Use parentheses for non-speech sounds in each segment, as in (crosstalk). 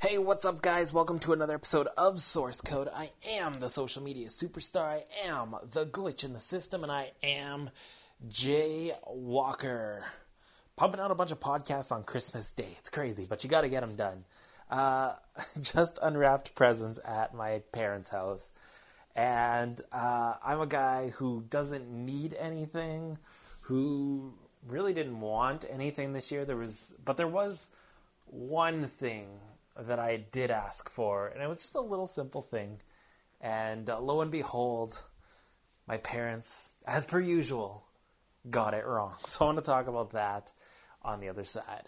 Hey, what's up, guys? Welcome to another episode of Source Code. I am the social media superstar. I am the glitch in the system, and I am Jay Walker. Pumping out a bunch of podcasts on Christmas Day. It's crazy, but you got to get them done. Uh, (laughs) just unwrapped presents at my parents' house, and uh, I'm a guy who doesn't need anything, who really didn't want anything this year. There was, but there was one thing that I did ask for, and it was just a little simple thing. And uh, lo and behold, my parents, as per usual, got it wrong. (laughs) So I want to talk about that on the other side.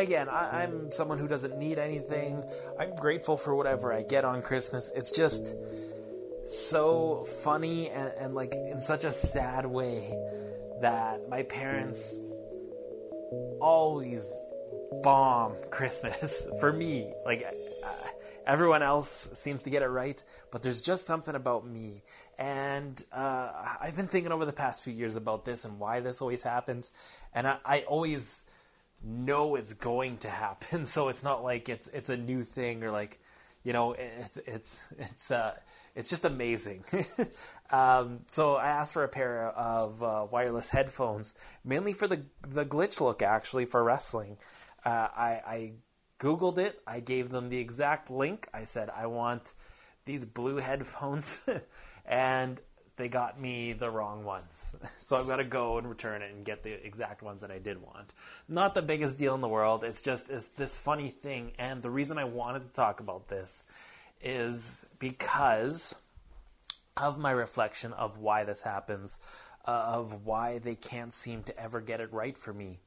Again, I, am someone who doesn't need anything. I'm grateful for whatever I get on Christmas. It's just so funny and, and like in such a sad way that my parents always bomb Christmas (laughs) for me. Like uh, everyone else seems to get it right, but there's just something about me. And uh, I've been thinking over the past few years about this and why this always happens. And I, I always know it's going to happen. (laughs) So it's not like it's it's a new thing or like you know it's it's it's uh it's just amazing. (laughs) um, so I asked for a pair of uh, wireless headphones, mainly for the the glitch look, actually for wrestling. Uh, I, I googled it. I gave them the exact link. I said I want these blue headphones, (laughs) and they got me the wrong ones. (laughs) So I've got to go and return it and get the exact ones that I did want. Not the biggest deal in the world. It's just it's this funny thing. And the reason I wanted to talk about this is because of my reflection of why this happens, uh, of why they can't seem to ever get it right for me.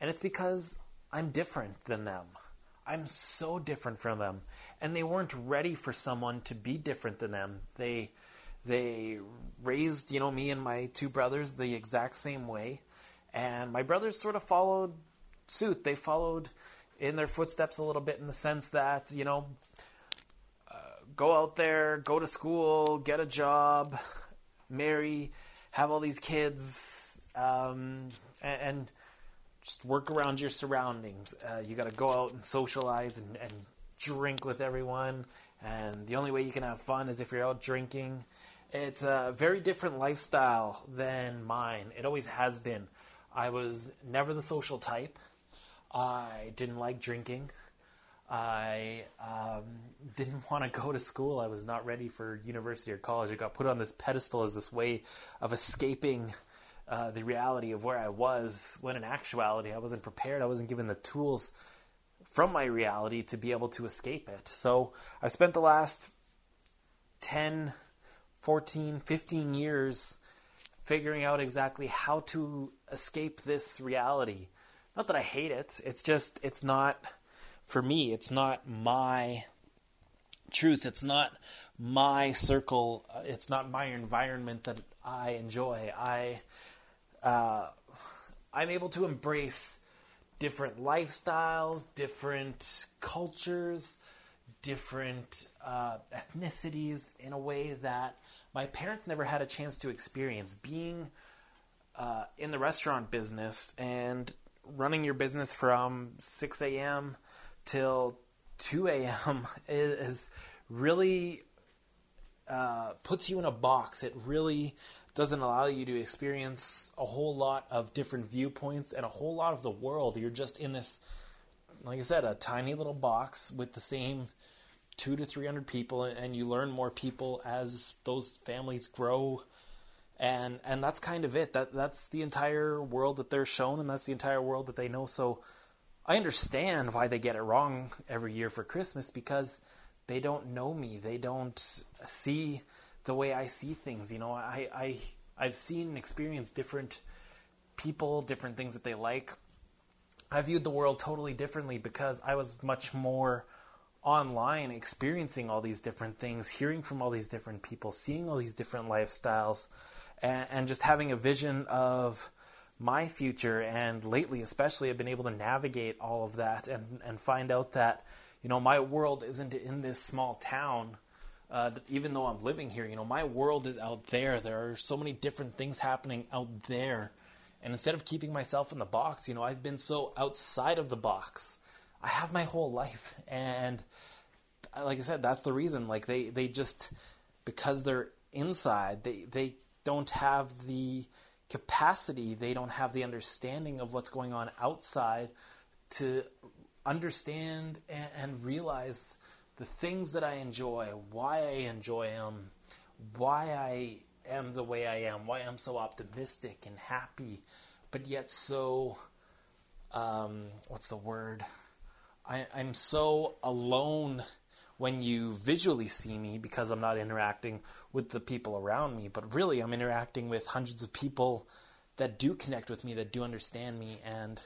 And it's because I'm different than them. I'm so different from them. And they weren't ready for someone to be different than them. They they raised, you know, me and my two brothers the exact same way, and my brothers sort of followed suit. They followed in their footsteps a little bit in the sense that, you know, uh, go out there, go to school, get a job, marry, have all these kids, um, and, and, just work around your surroundings. Uh, you got to go out and socialize and, and drink with everyone, and the only way you can have fun is if you're out drinking. It's a very different lifestyle than mine. It always has been. I was never the social type. I didn't like drinking. I um, (laughs) didn't want to go to school. I was not ready for university or college. I got put on this pedestal as this way of escaping uh, the reality of where I was, when in actuality, I wasn't prepared. I wasn't given the tools from my reality to be able to escape it. So I spent the last 10 14, 15 years figuring out exactly how to escape this reality. Not that I hate it, it's just, it's not, for me, it's not my truth. It's not my circle. It's not my environment that I enjoy. I, uh, I'm able to embrace different lifestyles, different cultures, different uh, ethnicities in a way that my parents never had a chance to experience. Being uh, in the restaurant business and running your business from 6 a.m. till 2 a.m. (laughs) is, really uh, puts you in a box. It really doesn't allow you to experience a whole lot of different viewpoints and a whole lot of the world. You're just in this, like I said, a tiny little box with the same two to three hundred people, and you learn more people as those families grow, and and that's kind of it. That that's the entire world that they're shown, and that's the entire world that they know. So I understand why they get it wrong every year for Christmas because they don't know me. They don't see the way I see things. You know, I I I've seen and experienced different people, different things that they like. I viewed the world totally differently because I was much more online experiencing all these different things, hearing from all these different people, seeing all these different lifestyles, and, and just having a vision of my future. And lately, especially, I've been able to navigate all of that and, and find out that, you know, my world isn't in this small town. Uh, even though I'm living here, you know, my world is out there. There are so many different things happening out there. And instead of keeping myself in the box, you know, I've been so outside of the box I have my whole life, and like I said, that's the reason. Like they they just because they're inside, they they don't have the capacity, they don't have the understanding of what's going on outside to understand and, and realize the things that I enjoy, why I enjoy them, why I am the way I am, why I'm so optimistic and happy, but yet so um, what's the word? I, I'm so alone when you visually see me because I'm not interacting with the people around me, but really I'm interacting with hundreds of people that do connect with me, that do understand me, and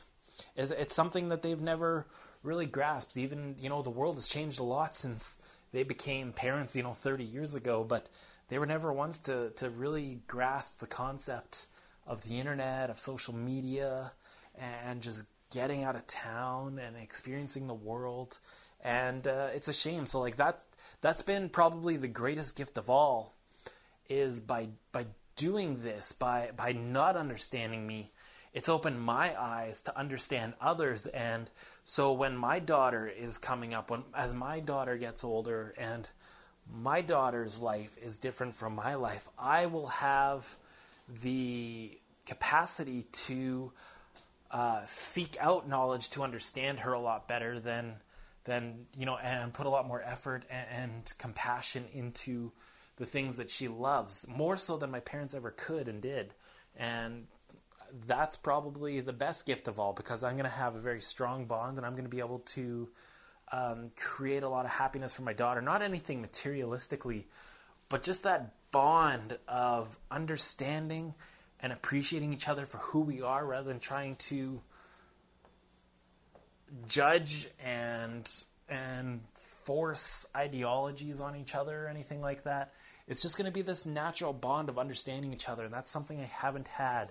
it's, it's something that they've never really grasped. Even you know the world has changed a lot since they became parents, you know, 30 years ago, but they were never ones to to really grasp the concept of the internet, of social media, and just getting out of town and experiencing the world. And uh, it's a shame. So like that that's been probably the greatest gift of all is by by doing this by by not understanding me. It's opened my eyes to understand others. And so when my daughter is coming up when as my daughter gets older and my daughter's life is different from my life i will have the capacity to uh, seek out knowledge to understand her a lot better than than you know and put a lot more effort and, and, compassion into the things that she loves more so than my parents ever could and did. And that's probably the best gift of all because I'm going to have a very strong bond and I'm going to be able to um, create a lot of happiness for my daughter. Not anything materialistically but just that bond of understanding and appreciating each other for who we are rather than trying to judge and and force ideologies on each other or anything like that. It's just going to be this natural bond of understanding each other, and that's something I haven't had.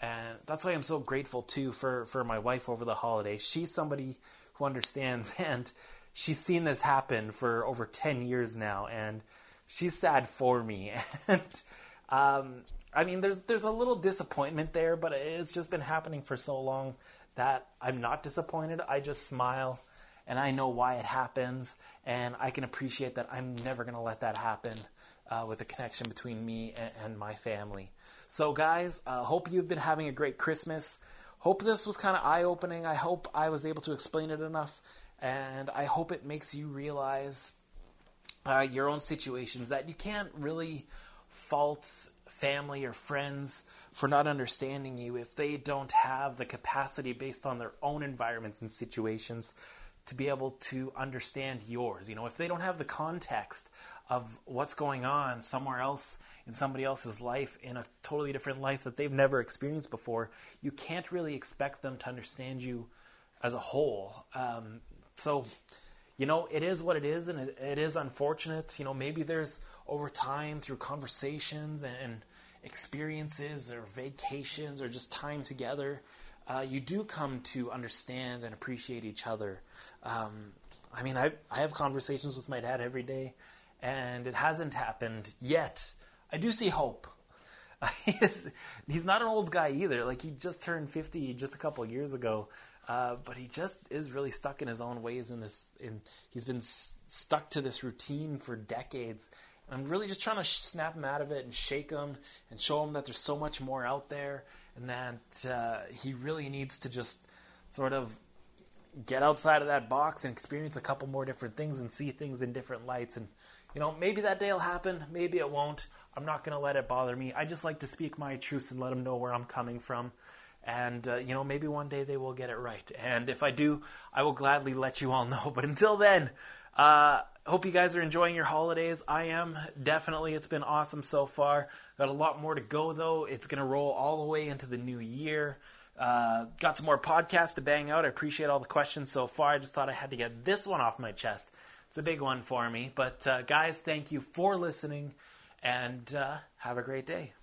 And that's why I'm so grateful too for for my wife over the holidays. She's somebody who understands, (laughs) and she's seen this happen for over ten years now, and she's sad for me. (laughs) And um, I mean, there's there's a little disappointment there, but it's just been happening for so long that I'm not disappointed. I just smile, and I know why it happens, and I can appreciate that I'm never going to let that happen uh, with the connection between me and, and my family. So, guys, uh, hope you've been having a great Christmas. Hope this was kind of eye opening. I hope I was able to explain it enough, and I hope it makes you realize uh, your own situations that you can't really fault family or friends for not understanding you if they don't have the capacity based on their own environments and situations to be able to understand yours. You know, if they don't have the context of what's going on somewhere else in somebody else's life in a totally different life that they've never experienced before, you can't really expect them to understand you as a whole. Um, so, you know, it is what it is, and it, it is unfortunate. You know, maybe there's over time through conversations and experiences or vacations or just time together, uh, you do come to understand and appreciate each other. Um, I mean, I, I have conversations with my dad every day, and it hasn't happened yet. I do see hope. (laughs) he's not an old guy either. Like, he just turned 50 just a couple years ago. Uh, but he just is really stuck in his own ways in this. In he's been s- stuck to this routine for decades. I'm really just trying to sh- snap him out of it and shake him and show him that there's so much more out there, and that uh, he really needs to just sort of get outside of that box and experience a couple more different things and see things in different lights. And you know, maybe that day will happen, maybe it won't. I'm not going to let it bother me. I just like to speak my truths and let them know where I'm coming from and uh, you know maybe one day they will get it right. And if i do i will gladly let you all (laughs) know. But until then uh, hope you guys are enjoying your holidays. I am. Definitely it's been awesome so far. Got a lot more to go though. It's going to roll all the way into the new year. Uh, got some more podcasts to bang out. I appreciate all the questions so far. I just thought i had to get this one off my chest. It's a big one for me. But uh, guys, thank you for listening, and uh, have a great day.